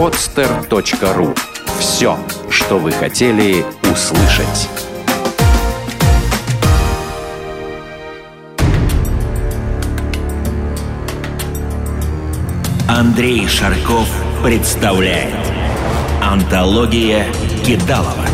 podster.ru Все, что вы хотели услышать. Андрей Шарков представляет. Антология Кидалова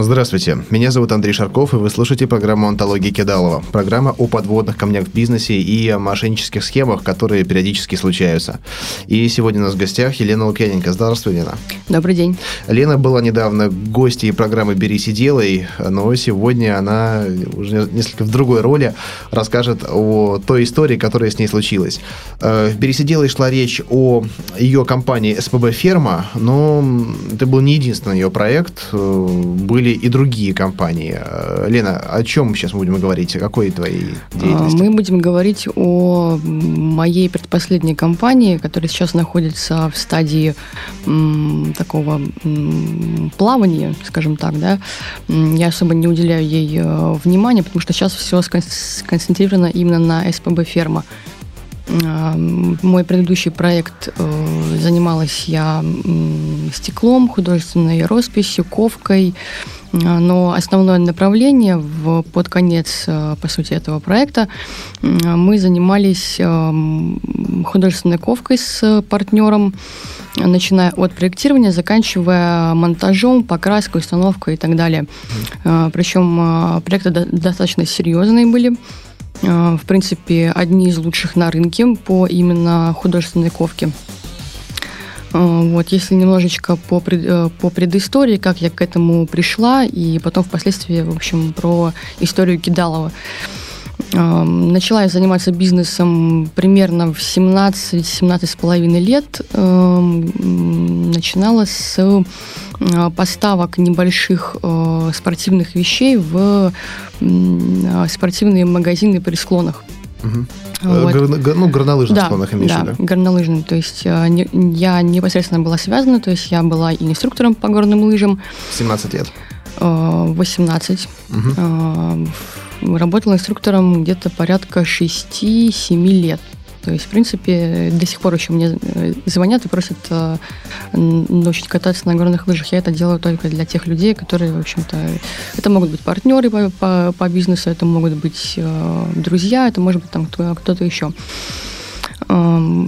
Здравствуйте, меня зовут Андрей Шарков, и вы слушаете программу «Антология Кидалова». Программа о подводных камнях в бизнесе и о мошеннических схемах, которые периодически случаются. И сегодня у нас в гостях Елена Лукьяненко. Здравствуй, Лена. Добрый день. Лена была недавно гостьей программы «Берись и делай», но сегодня она уже несколько в другой роли расскажет о той истории, которая с ней случилась. Э, в «Берись и делай» шла речь о ее компании «СПБ Ферма», но это был не единственный ее проект. Э, были были и другие компании. Э, Лена, о чем сейчас мы будем говорить? О какой твоей деятельности? Мы будем говорить о моей предпоследней компании, которая сейчас находится в стадии м, такого м, плавания, скажем так, да. Я особо не уделяю ей э, внимания, потому что сейчас все сконцентрировано именно на СПБ «Ферма». Мой предыдущий проект э, занималась я стеклом, художественной росписью, ковкой, но основное направление в, под конец, э, по сути, этого проекта мы занимались художественной ковкой с партнером, начиная от проектирования, заканчивая монтажом, покраской, установкой и так далее. Причем проекты достаточно серьезные были. В принципе, одни из лучших на рынке по именно художественной ковке. Э, вот, если немножечко по, э, по предыстории, как я к этому пришла, и потом впоследствии, в общем, про историю Кидалова. Начала я заниматься бизнесом примерно в 17-17 с половиной лет. Начинала с Э, поставок небольших э, спортивных вещей в спортивные магазины при склонах. Угу. Вот. Гор, ну, горнолыжных да, склонах имеешь да, горнолыжных. То есть не, я непосредственно была связана, то есть я была и инструктором по горным лыжам. 17 лет? 18. Угу. Работала инструктором где-то порядка 6-7 лет. То есть, в принципе, до сих пор еще мне э, звонят и просят э, научить кататься на горных лыжах. Я это делаю только для тех людей, которые, в общем-то, это могут быть партнеры по, по, по бизнесу, это могут быть э, друзья, это может быть там кто-то еще.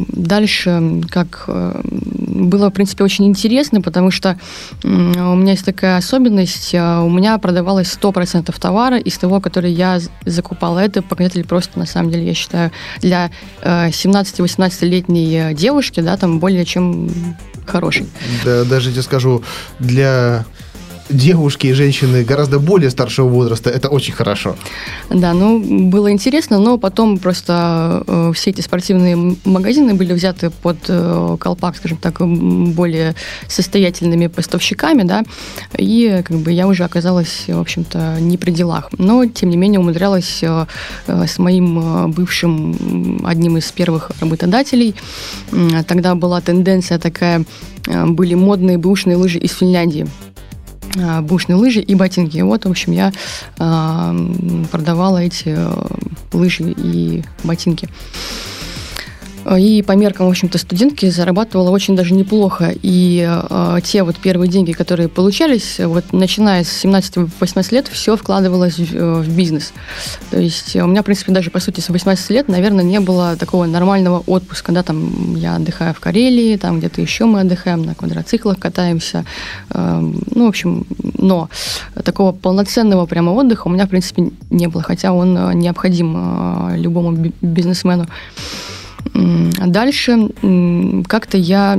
Дальше, как э, было, в принципе, очень интересно, потому что у меня есть такая особенность, а, у меня продавалось 100% товара из того, который я закупала. Это показатель просто, на самом деле, я считаю, для 17-18-летней э, девушки, да, там более чем хороший. Да, даже тебе скажу, для девушки и женщины гораздо более старшего возраста, это очень хорошо. Да, ну, было интересно, но потом просто э, все эти спортивные магазины были взяты под э, колпак, скажем так, более состоятельными поставщиками, да, и как бы я уже оказалась, в общем-то, не при делах. Но, тем не менее, умудрялась э, э, с моим э, бывшим, одним из первых работодателей, тогда была тенденция такая, э, были модные бэушные лыжи из Финляндии. А, бушные лыжи и ботинки. И вот, в общем, я э, продавала эти э, лыжи и ботинки. И по меркам, в общем-то, студентки зарабатывала очень даже неплохо. И э, те вот первые деньги, которые получались, вот начиная с 17-18 лет, все вкладывалось в, э, в бизнес. То есть у меня, в принципе, даже, по сути, с 18 лет, наверное, не было такого нормального отпуска. Да, там я отдыхаю в Карелии, там где-то еще мы отдыхаем, на квадроциклах катаемся. Э, ну, в общем, но такого полноценного прямо отдыха у меня, в принципе, не было, хотя он э, необходим э, любому бизнесмену. А дальше как-то я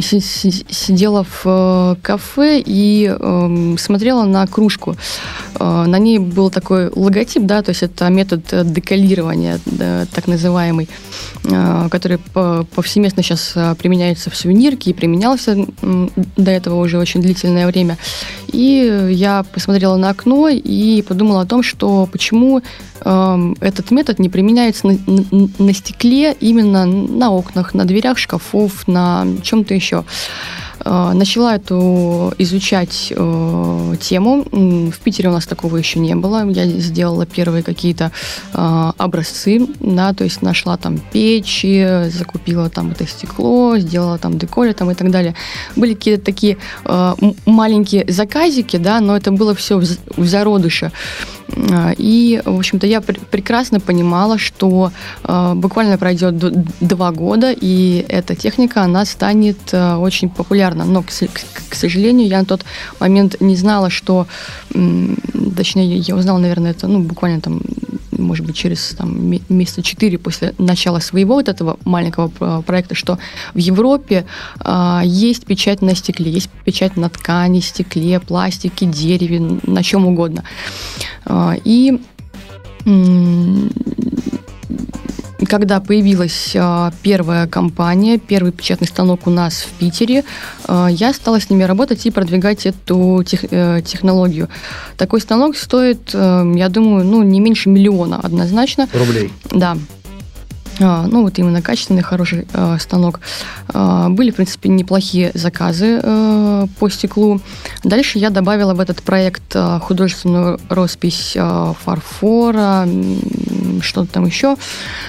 сидела в э, кафе и эм, смотрела на кружку. Э, на ней был такой логотип, да, то есть это метод декалирования, так называемый, э, который повсеместно сейчас применяется в сувенирке и применялся до этого уже очень длительное время. И я посмотрела на окно и подумала о том, что почему эм, этот метод не применяется на, на, на стекле именно на окнах, на дверях шкафов, на чем-то еще. Э, начала эту изучать э, тему. В Питере у нас такого еще не было. Я сделала первые какие-то э, образцы, да, то есть нашла там печи, закупила там это стекло, сделала там деколи там и так далее. Были какие-то такие э, маленькие заказики, да, но это было все в, в зародыше. А, и, в общем-то, я пр- прекрасно понимала, что э, буквально пройдет два года, и эта техника, она станет э, очень популярна. Но, к, к, к сожалению, я на тот момент не знала, что, э, точнее, я узнала, наверное, это, ну, буквально там может быть, через там, месяца четыре после начала своего вот этого маленького проекта, что в Европе э, есть печать на стекле, есть печать на ткани, стекле, пластике, дереве, на чем угодно. Э, и когда появилась а, первая компания, первый печатный станок у нас в Питере, а, я стала с ними работать и продвигать эту тех, э, технологию. Такой станок стоит, э, я думаю, ну, не меньше миллиона однозначно. Рублей? Да. А, ну, вот именно качественный, хороший э, станок. Э, были, в принципе, неплохие заказы э, по стеклу. Дальше я добавила в этот проект э, художественную роспись э, фарфора, что-то там еще.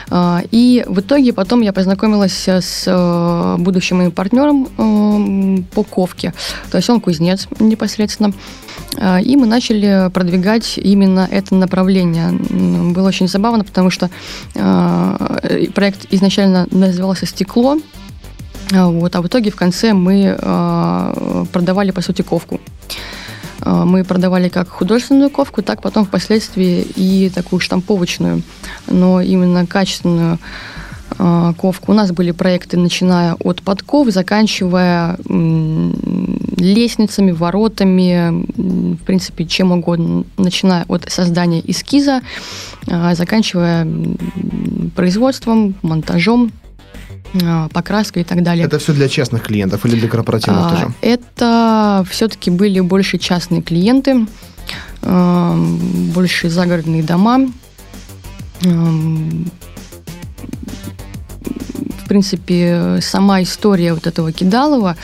Э, и в итоге потом я познакомилась с э, будущим моим партнером э, по ковке. То есть он кузнец непосредственно. Э, и мы начали продвигать именно это направление. Было очень забавно, потому что э, проект изначально назывался «Стекло», а, вот, а в итоге в конце мы продавали, по сути, ковку. Мы продавали как художественную ковку, так потом впоследствии и такую штамповочную, но именно качественную ковку. У нас были проекты, начиная от подков, заканчивая лестницами, воротами, в принципе, чем угодно, начиная от создания эскиза, э, заканчивая производством, монтажом, э, покраской и так далее. Это все для частных клиентов или для корпоративных а, тоже? Это все-таки были больше частные клиенты, больше загородные дома. Принципе, сама история вот этого Кидалова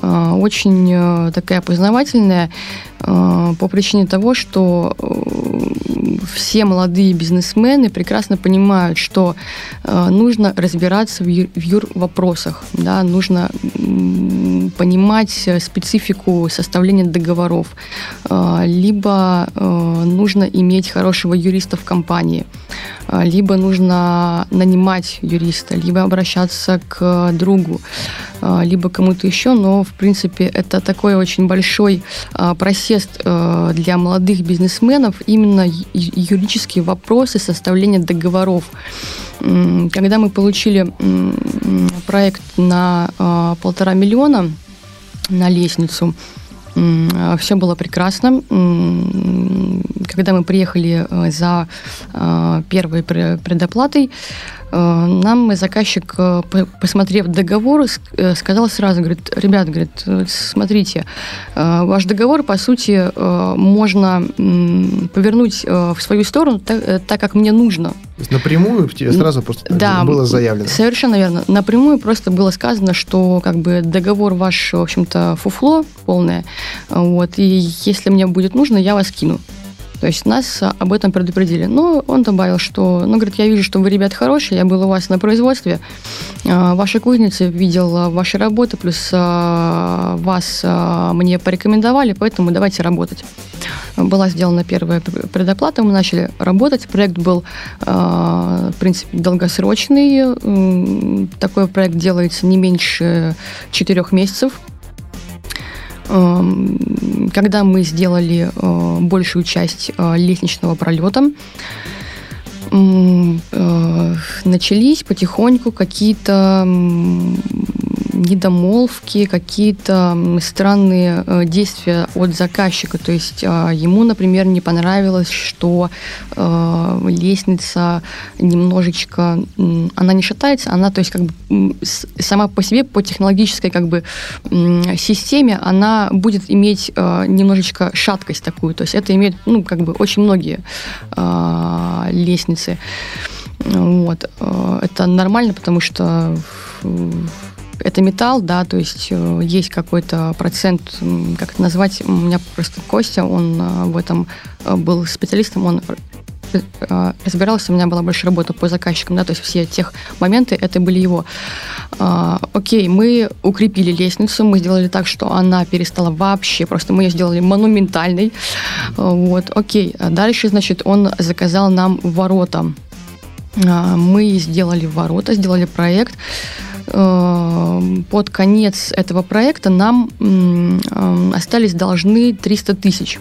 очень такая познавательная по причине того, что все молодые бизнесмены прекрасно понимают, что э, нужно разбираться в, в юр-вопросах, да, нужно понимать специфику составления договоров, э, либо э, нужно иметь хорошего юриста в компании, э, либо нужно нанимать юриста, либо обращаться к другу, э, либо кому-то еще, но, в принципе, это такой очень большой э, просест э, для молодых бизнесменов именно юридические вопросы составления договоров. Когда мы получили проект на полтора миллиона на лестницу, все было прекрасно. Когда мы приехали э, за а, первой предоплатой, Э, нам заказчик, э, посмотрев договор, э, сказал сразу, говорит, ребят, говорит, смотрите, ваш договор, по сути, можно повернуть в свою сторону так, так как мне нужно. То есть напрямую тебе сразу просто да, было заявлено? совершенно верно. Напрямую просто было сказано, что как бы договор ваш, в общем-то, фуфло полное, вот, и если мне будет нужно, я вас кину. То есть нас об этом предупредили. Но он добавил, что, ну, говорит, я вижу, что вы, ребят, хорошие, я был у вас на производстве, а, ваша кузница видел ваши работы, плюс а, вас а, мне порекомендовали, поэтому давайте работать. Была сделана первая предоплата, мы начали работать. Проект был, в принципе, долгосрочный. Такой проект делается не меньше четырех месяцев. Эм, когда мы сделали э, большую часть э, лестничного пролета, э, начались потихоньку какие-то недомолвки, какие-то странные э, действия от заказчика. То есть а, ему, например, не понравилось, что э, лестница немножечко, она не шатается, она, то есть как бы сама по себе, по технологической как бы системе, она будет иметь э, немножечко шаткость такую. То есть это имеет, ну, как бы очень многие а, лестницы. Вот. Это нормально, потому что это металл, да, то есть э, есть какой-то процент, как это назвать, у меня просто Костя, он э, в этом э, был специалистом, он разбирался, у меня была больше работа по заказчикам, да, то есть все тех моменты, это были его. А, окей, мы укрепили лестницу, мы сделали так, что она перестала вообще, просто мы ее сделали монументальной. Вот, окей. А дальше, значит, он заказал нам ворота. А, мы сделали ворота, сделали проект. А, под конец этого проекта нам остались должны 300 тысяч.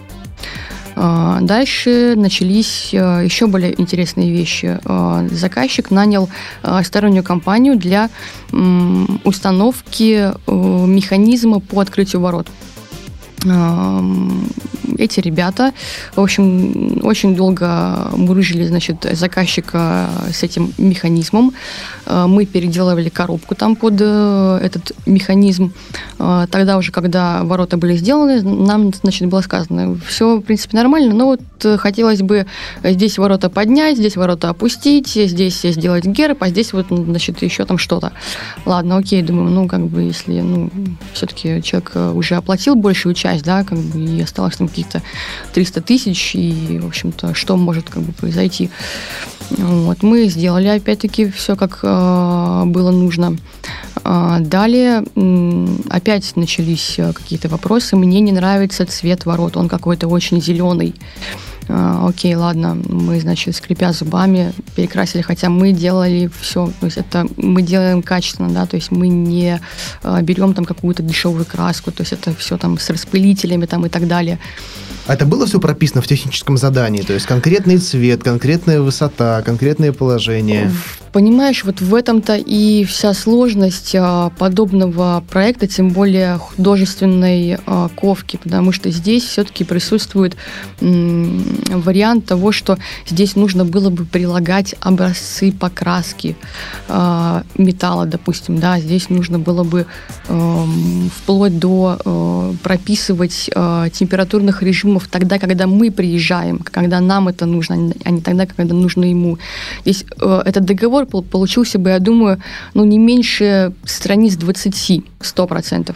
А, дальше начались а, еще более интересные вещи. А, заказчик нанял стороннюю компанию для установки механизма по открытию ворот эти ребята, в общем, очень долго мурыжили, значит, заказчика с этим механизмом. Э, мы переделывали коробку там под э, этот механизм. Э, тогда уже, когда ворота были сделаны, нам, значит, было сказано, все, в принципе, нормально, но вот хотелось бы здесь ворота поднять, здесь ворота опустить, здесь сделать герб, а здесь вот, значит, еще там что-то. Ладно, окей, думаю, ну, как бы, если, ну, все-таки человек уже оплатил большую часть, да, как бы, и осталось там какие-то 300 тысяч, и, в общем-то, что может как бы произойти. Вот, мы сделали, опять-таки, все как э, было нужно. Э, далее э, опять начались какие-то вопросы. Мне не нравится цвет ворот, он какой-то очень зеленый. А, окей, ладно, мы, значит, скрипя зубами, перекрасили, хотя мы делали все, то есть это мы делаем качественно, да, то есть мы не а, берем там какую-то дешевую краску, то есть это все там с распылителями там и так далее. А это было все прописано в техническом задании? То есть конкретный цвет, конкретная высота, конкретное положение? Понимаешь, вот в этом-то и вся сложность а, подобного проекта, тем более художественной ковки, потому что здесь все-таки присутствует вариант того, что здесь нужно было бы прилагать образцы покраски а, металла, допустим, да, здесь нужно было бы а, вплоть до а, прописывать а, температурных режимов тогда, когда мы приезжаем, когда нам это нужно, а не тогда, когда нужно ему. Здесь а, этот договор получился бы, я думаю, ну, не меньше страниц 20, 100%.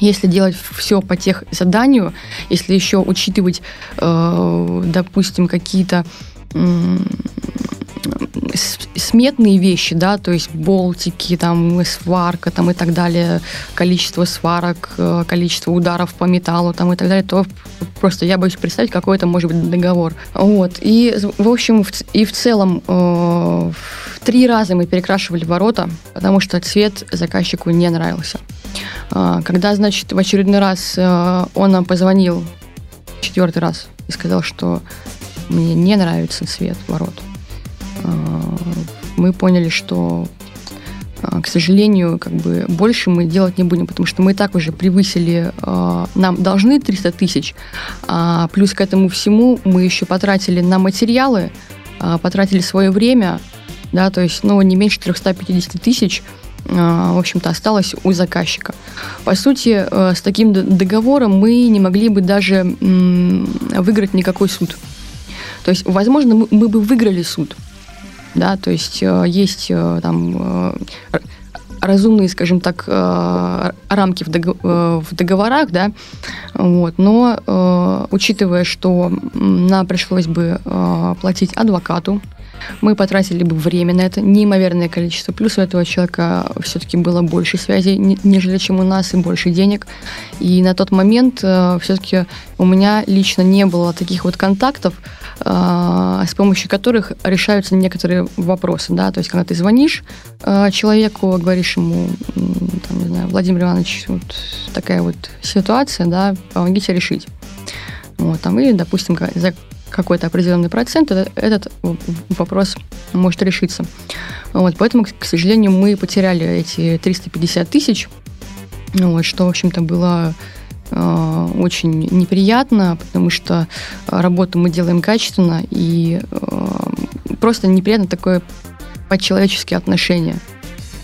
Если делать все по тех заданию, если еще учитывать, э, допустим, какие-то сметные вещи, да, то есть болтики, там, сварка, там, и так далее, количество сварок, э, количество ударов по металлу, там, и так далее, то просто я боюсь представить, какой это может быть договор. Вот. И, в общем, и в целом э, три раза мы перекрашивали ворота, потому что цвет заказчику не нравился. Э, когда, значит, в очередной раз э, он нам позвонил, четвертый раз, и сказал, что мне не нравится цвет ворот. Мы поняли, что, а, к сожалению, как бы больше мы делать не будем, потому что мы и так уже превысили, а, нам должны 300 тысяч, а плюс к этому всему мы еще потратили на материалы, потратили свое время, да, то есть, ну, не меньше 350 тысяч, в общем-то, осталось у заказчика. По сути, с таким договором мы не могли бы даже выиграть никакой суд. То есть, возможно, мы бы выиграли суд, да, то есть э, есть э, там э, разумные, скажем так, рамки в договорах, да, вот, но учитывая, что нам пришлось бы платить адвокату, мы потратили бы время на это, неимоверное количество. Плюс у этого человека все-таки было больше связей, нежели чем у нас, и больше денег. И на тот момент все-таки у меня лично не было таких вот контактов, а, с помощью которых решаются некоторые вопросы, да, то есть когда ты звонишь а, человеку, говоришь ему, там, не знаю, Владимир Иванович, вот такая вот ситуация, да, помогите решить. Вот, там, и, допустим, какой-то определенный процент этот вопрос может решиться. Вот, поэтому, к сожалению, мы потеряли эти 350 тысяч, вот, что, в общем-то, было Э, очень неприятно, потому что работу мы делаем качественно, и э, просто неприятно такое по-человечески отношение.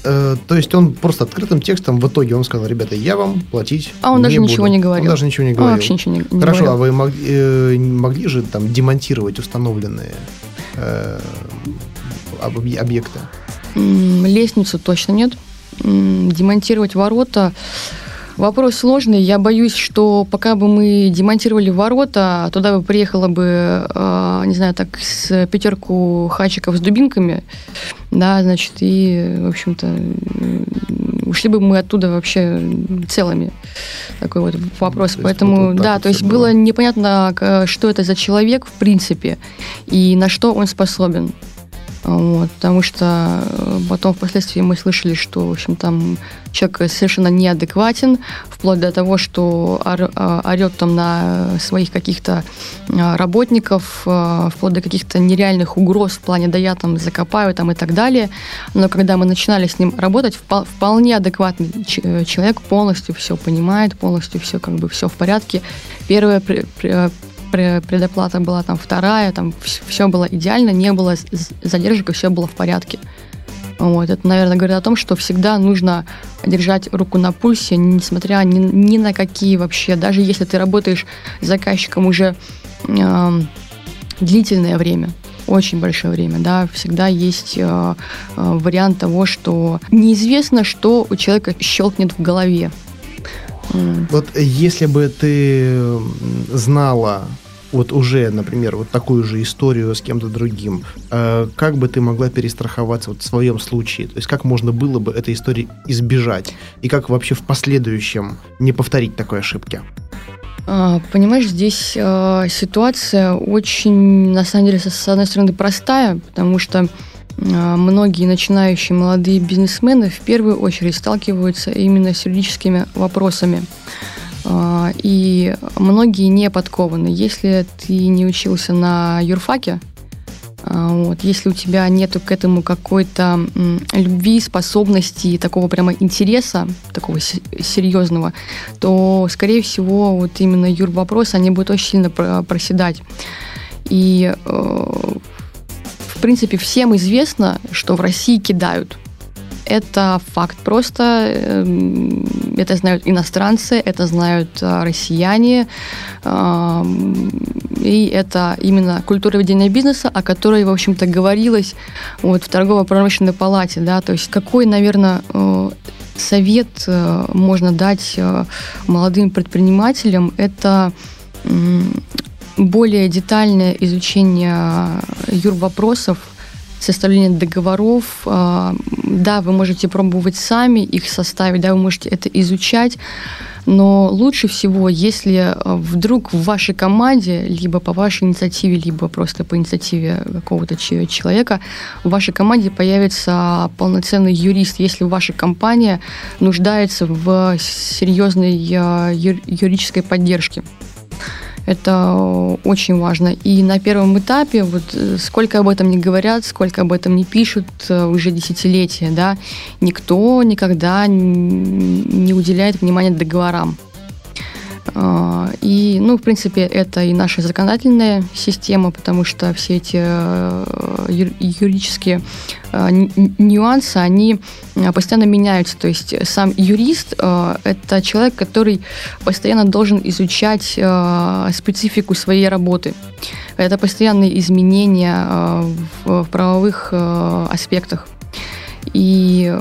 Э, то есть он просто открытым текстом в итоге он сказал, ребята, я вам платить А он не даже буду. ничего не говорил. Он даже ничего не говорил. Он вообще ничего не, не Хорошо, говорил. а вы могли, э, могли же там демонтировать установленные э, объекты? Лестницу точно нет. демонтировать ворота Вопрос сложный. Я боюсь, что пока бы мы демонтировали ворота, туда бы приехала бы, э, не знаю, так, с пятерку хачиков с дубинками, да, значит, и, в общем-то, ушли бы мы оттуда вообще целыми. Такой вот вопрос. То Поэтому, вот да, то есть было. было непонятно, что это за человек, в принципе, и на что он способен. Вот, потому что э, потом впоследствии мы слышали, что, в общем, там человек совершенно неадекватен, вплоть до того, что орет там на своих каких-то а, работников, вплоть до каких-то нереальных угроз в плане «да я там закопаю» там и так далее. Но когда мы начинали с ним работать, вполне адекватный э, человек полностью все понимает, полностью все как бы все в порядке. Первое предоплата была там вторая, там все было идеально, не было задержек, все было в порядке. Вот, это, наверное, говорит о том, что всегда нужно держать руку на пульсе, несмотря ни, ни на какие вообще, даже если ты работаешь с заказчиком уже э, длительное время, очень большое время, да, всегда есть э, э, вариант того, что неизвестно, что у человека щелкнет в голове. Вот если бы ты знала вот уже, например, вот такую же историю с кем-то другим, э, как бы ты могла перестраховаться вот в своем случае? То есть как можно было бы этой истории избежать? И как вообще в последующем не повторить такой ошибки? А, понимаешь, здесь э, ситуация очень, на самом деле, с одной стороны, простая, потому что а, многие начинающие молодые бизнесмены в первую очередь сталкиваются именно с юридическими вопросами. А, и многие не подкованы. Если ты не учился на юрфаке, а, вот, если у тебя нету к этому какой-то любви, способности, такого прямо интереса, такого серьезного, то, скорее всего, вот именно юр вопросы, они будут очень сильно проседать. И э, в принципе, всем известно, что в России кидают. Это факт просто. Эм, это знают иностранцы, это знают а, россияне. И это именно культура ведения бизнеса, о которой, в общем-то, говорилось вот в торгово-промышленной палате. Да? То есть какой, наверное, э, совет э, можно дать э, молодым предпринимателям, это более детальное изучение юрвопросов, составление договоров. А, да, вы можете пробовать сами их составить, да, вы можете это изучать, но лучше всего, если а, вдруг в вашей команде, либо по вашей инициативе, либо просто по инициативе какого-то человека, в вашей команде появится полноценный юрист, если ваша компания нуждается в серьезной а, юридической поддержке. Это очень важно. И на первом этапе, вот э, сколько об этом не говорят, сколько об этом не пишут э, уже десятилетия, да, никто никогда не уделяет внимания договорам. А, и, ну, в принципе, это и наша законодательная система, потому что все эти э, юридические э, нюансы, они э, постоянно меняются. То есть сам юрист – это человек, который постоянно должен изучать специфику своей работы. Это постоянные изменения в правовых аспектах. И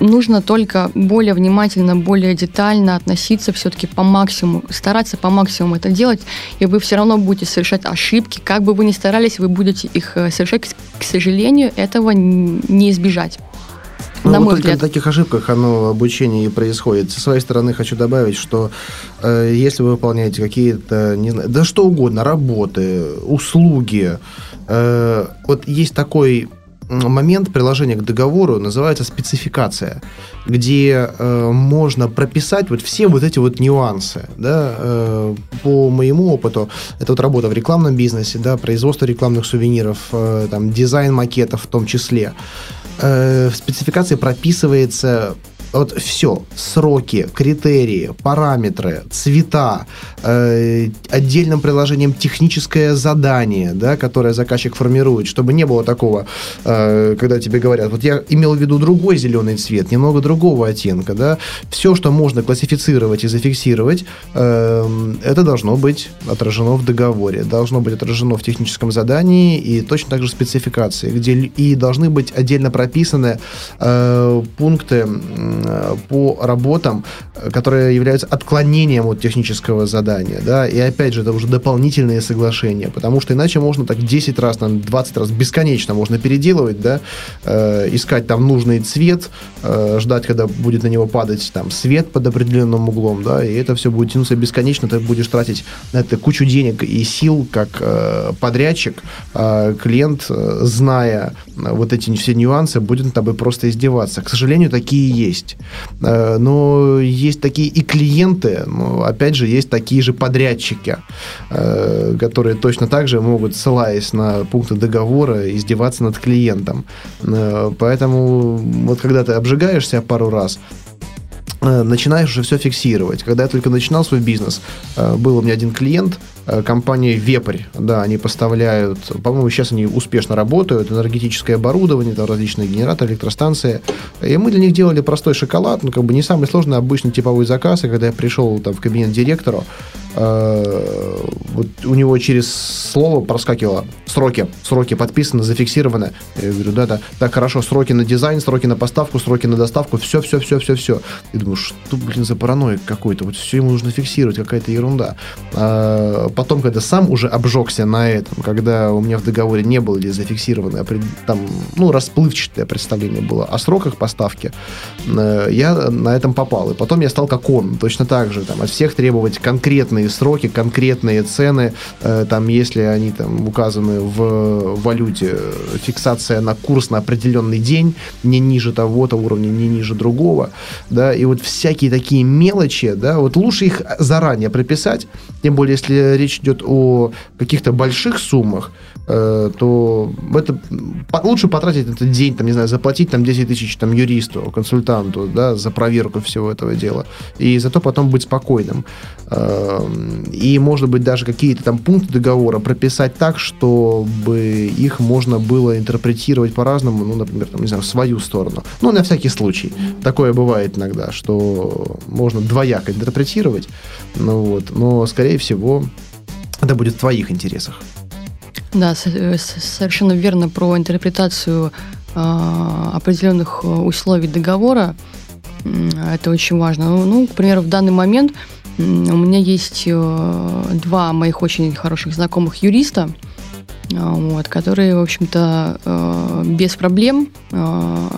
нужно только более внимательно, более детально относиться все-таки по максимуму, стараться по максимуму это делать, и вы все равно будете совершать ошибки. Как бы вы ни старались, вы будете их э, совершать. К сожалению, этого не избежать. Ну, на вот только взгляд. на таких ошибках оно обучение и происходит. Со своей стороны хочу добавить, что э, если вы выполняете какие-то, не знаю, да что угодно, работы, услуги, э, вот есть такой момент приложения к договору называется спецификация, где э, можно прописать вот все вот эти вот нюансы. Да, э, по моему опыту, это вот работа в рекламном бизнесе, да, производство рекламных сувениров, э, там, дизайн макетов в том числе. Э, в спецификации прописывается вот все, сроки, критерии, параметры, цвета, э, отдельным приложением техническое задание, да, которое заказчик формирует, чтобы не было такого, э, когда тебе говорят, вот я имел в виду другой зеленый цвет, немного другого оттенка, да, все, что можно классифицировать и зафиксировать, э, это должно быть отражено в договоре, должно быть отражено в техническом задании и точно так же спецификации, где и должны быть отдельно прописаны э, пункты по работам, которые являются отклонением от технического задания, да, и опять же, это уже дополнительные соглашения, потому что иначе можно так 10 раз, там, 20 раз бесконечно можно переделывать, да, э, искать там нужный цвет, э, ждать, когда будет на него падать там свет под определенным углом, да, и это все будет тянуться бесконечно, ты будешь тратить на это кучу денег и сил, как э, подрядчик, э, клиент, э, зная вот эти все нюансы, будет над тобой просто издеваться. К сожалению, такие есть. Э, но есть такие и клиенты, но опять же, есть такие же подрядчики, э, которые точно так же могут, ссылаясь на пункты договора, издеваться над клиентом. Э, поэтому вот когда ты обжигаешься пару раз, начинаешь уже все фиксировать. Когда я только начинал свой бизнес, был у меня один клиент, Э, компания Вепрь, да, они поставляют, по-моему, сейчас они успешно работают, энергетическое оборудование, там различные генераторы, электростанции. И мы для них делали простой шоколад, ну, как бы не самый сложный, обычный типовой заказ. И когда я пришел там в кабинет директору, э, вот у него через слово проскакивало сроки, сроки подписаны, зафиксированы. Я говорю, да, да, так хорошо, сроки на дизайн, сроки на поставку, сроки на доставку, все, все, все, все, все. И думаю, что, блин, за параноик какой-то, вот все ему нужно фиксировать, какая-то ерунда. А, потом, когда сам уже обжегся на этом, когда у меня в договоре не было или зафиксировано, там, ну, расплывчатое представление было о сроках поставки, э, я на этом попал. И потом я стал как он, точно так же, там, от всех требовать конкретные сроки, конкретные цены, э, там, если они там указаны в валюте, фиксация на курс на определенный день, не ниже того-то уровня, не ниже другого, да, и вот всякие такие мелочи, да, вот лучше их заранее прописать, тем более, если речь идет о каких-то больших суммах, э, то это лучше потратить этот день, там, не знаю, заплатить там 10 тысяч там, юристу, консультанту, да, за проверку всего этого дела, и зато потом быть спокойным. Э, и, может быть, даже какие-то там пункты договора прописать так, чтобы их можно было интерпретировать по-разному, ну, например, там, не знаю, в свою сторону. Ну, на всякий случай. Такое бывает иногда, что можно двояко интерпретировать, ну, вот, но, скорее всего, это будет в твоих интересах. Да, э, совершенно верно про интерпретацию а, определенных э, условий договора. Это очень важно. Ну, ну, к примеру, в данный момент у меня есть э, два моих очень хороших знакомых юриста, вот, которые, в общем-то, без проблем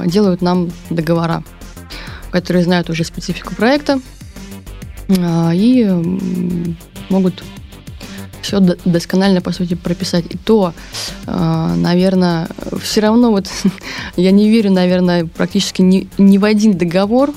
делают нам договора, которые знают уже специфику проекта и могут все досконально, по сути, прописать. И то, а, наверное, все равно вот я не верю, наверное, практически ни, ни в один договор,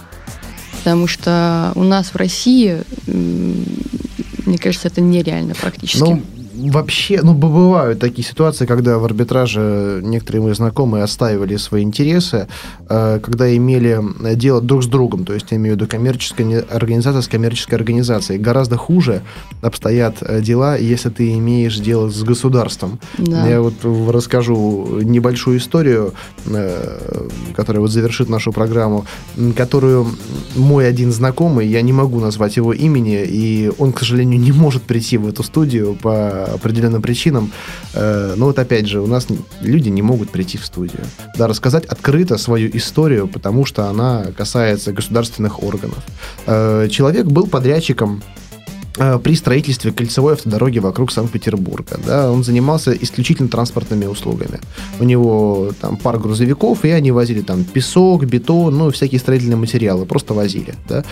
потому что у нас в России, мне кажется, это нереально практически. Ну, вообще, ну, бывают такие ситуации, когда в арбитраже некоторые мои знакомые отстаивали свои интересы, э, когда имели дело друг с другом, то есть я имею в виду коммерческая организация с коммерческой организацией. Гораздо хуже обстоят э, дела, если ты имеешь дело с государством. Да. Я вот расскажу небольшую историю, э, которая вот завершит нашу программу, которую мой один знакомый, я не могу назвать его имени, и он, к сожалению, не может прийти в эту студию по определенным причинам. Э, но вот опять же, у нас люди не могут прийти в студию. Да, рассказать открыто свою историю, потому что она касается государственных органов. Э, человек был подрядчиком при строительстве кольцевой автодороги вокруг Санкт-Петербурга. Да, он занимался исключительно транспортными услугами. У него там пара грузовиков, и они возили там песок, бетон, ну, всякие строительные материалы, просто возили. Да.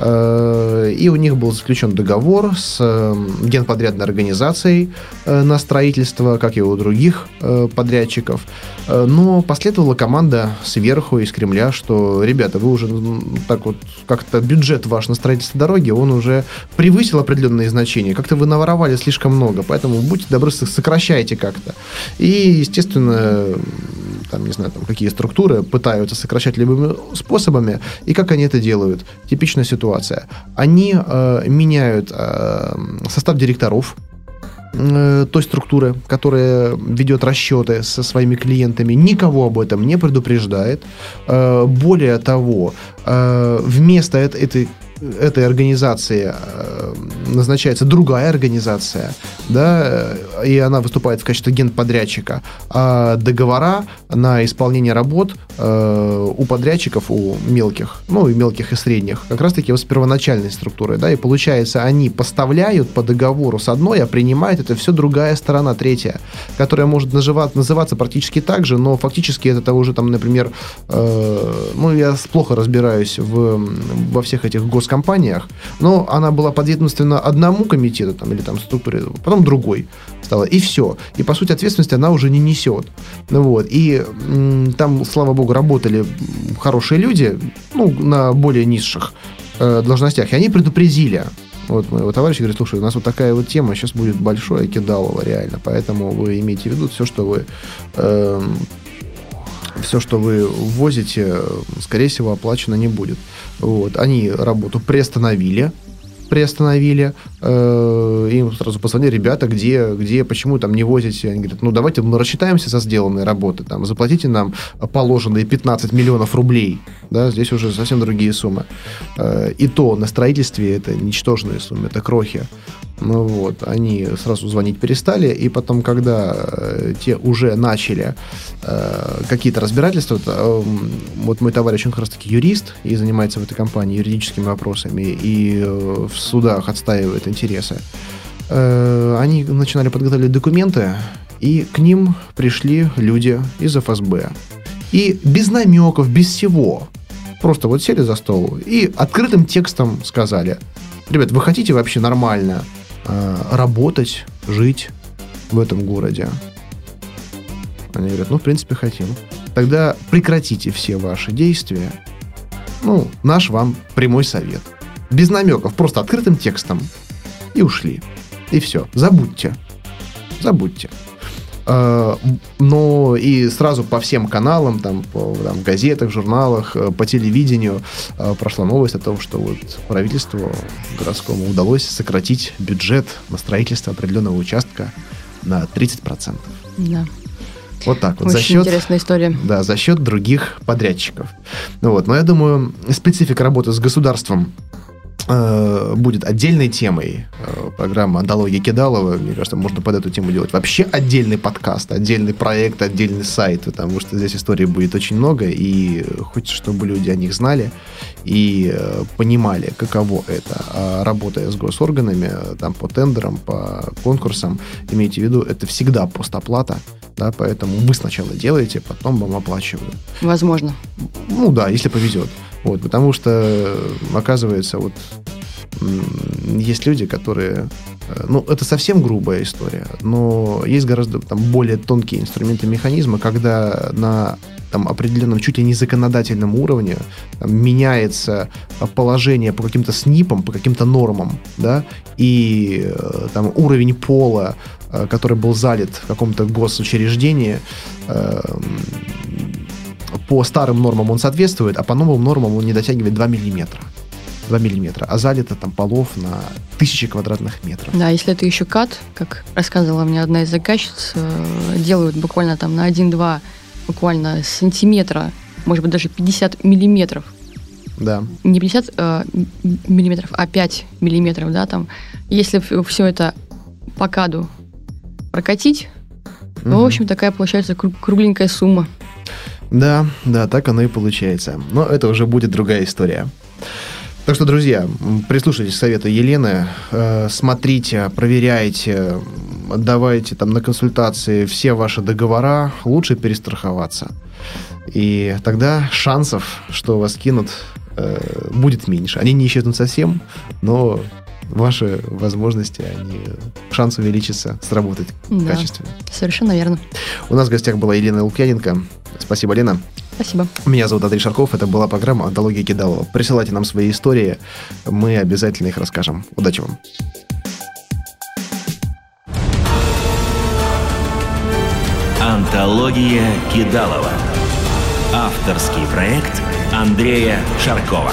Э, и у них был заключен договор с эм, генподрядной организацией э, на строительство, как и у других подрядчиков. Но последовала команда сверху из Кремля, что, ребята, вы уже так вот как-то бюджет ваш на строительство дороги, он уже превысил определенные значения. Как-то вы наворовали слишком много, поэтому будьте добры, сокращайте как-то. И, естественно, там, не знаю, там, какие структуры пытаются сокращать любыми способами, и как они это делают. Типичная ситуация. Они э, меняют э, состав директоров, э, той структуры, которая ведет расчеты со своими клиентами, никого об этом не предупреждает. Э, более того, э, вместо этой этой организации э, назначается другая организация, да, и она выступает в качестве генподрядчика, а договора на исполнение работ э, у подрядчиков, у мелких, ну и мелких и средних, как раз-таки вот с первоначальной структурой, да, и получается, они поставляют по договору с одной, а принимает это все другая сторона, третья, которая может называться, практически так же, но фактически это уже там, например, э, ну я плохо разбираюсь в, во всех этих гос компаниях, но она была подведомственна одному комитету там, или там структуре, потом другой стала, и все. И, по сути, ответственности она уже не несет. Ну, вот. И там, слава богу, работали хорошие люди, ну, на более низших э, должностях, и они предупредили вот моего товарища говорит, слушай, у нас вот такая вот тема, сейчас будет большое кидалово реально, поэтому вы имейте в виду все, что вы э, все, что вы возите, скорее всего, оплачено не будет. Вот. Они работу приостановили, приостановили. Э, им сразу позвонили, ребята, где, где, почему там не возите? Они говорят, ну давайте мы рассчитаемся за сделанные работы, там, заплатите нам положенные 15 миллионов рублей. Да, здесь уже совсем другие суммы. Э, и то на строительстве это ничтожные суммы, это крохи. Ну вот, они сразу звонить перестали, и потом, когда э, те уже начали э, какие-то разбирательства, то, э, вот мой товарищ, он как раз таки юрист и занимается в этой компании юридическими вопросами, и э, в судах отстаивает интересы, э, они начинали подготовить документы, и к ним пришли люди из ФСБ. И без намеков, без всего, просто вот сели за стол и открытым текстом сказали, ребят, вы хотите вообще нормально Э, работать, жить в этом городе? Они говорят, ну, в принципе, хотим. Тогда прекратите все ваши действия. Ну, наш вам прямой совет. Без намеков, просто открытым текстом. И ушли. И все. Забудьте. Забудьте. Э, но и сразу по всем каналам, там, по там, газетах, журналах, э, по телевидению э, прошла новость о том, что вот правительству городскому удалось сократить бюджет на строительство определенного участка на 30%. Да. Вот так вот. Очень за счет, интересная история. Да, за счет других подрядчиков. Ну вот, но я думаю, специфика работы с государством Э, будет отдельной темой э, программа «Антология Кидалова». Мне кажется, можно под эту тему делать вообще отдельный подкаст, отдельный проект, отдельный сайт, потому что здесь истории будет очень много, и хочется, чтобы люди о них знали и э, понимали, каково это. А работая с госорганами, там, по тендерам, по конкурсам, имейте в виду, это всегда постоплата, да, поэтому вы сначала делаете, потом вам оплачивают. Возможно. Ну да, если повезет. Вот, потому что, оказывается, вот есть люди, которые... Э, ну, это совсем грубая история, но есть гораздо там, более тонкие инструменты механизма, когда на там, определенном чуть ли не законодательном уровне там, меняется положение по каким-то снипам, по каким-то нормам, да, и э, там уровень пола, э, который был залит в каком-то госучреждении, по старым нормам он соответствует, а по новым нормам он не дотягивает 2 миллиметра. 2 миллиметра, а залито там полов на тысячи квадратных метров. Да, если это еще кат, как рассказывала мне одна из заказчиц, э, делают буквально там на 1-2 буквально сантиметра, может быть даже 50 миллиметров. Да. Не 50 э, миллиметров, а 5 миллиметров, да, там. Если все это по каду прокатить, угу. ну, в общем, такая получается кругленькая сумма. Да, да, так оно и получается. Но это уже будет другая история. Так что, друзья, прислушайтесь к совету Елены, э, смотрите, проверяйте, давайте там на консультации все ваши договора, лучше перестраховаться. И тогда шансов, что вас кинут, э, будет меньше. Они не исчезнут совсем, но ваши возможности, они, шанс увеличится, сработать да, качественно. Совершенно верно. У нас в гостях была Елена Лукьяненко. Спасибо, Лена. Спасибо. Меня зовут Андрей Шарков. Это была программа «Антология Кидалова». Присылайте нам свои истории. Мы обязательно их расскажем. Удачи вам. Антология Антология Кидалова. Авторский проект Андрея Шаркова.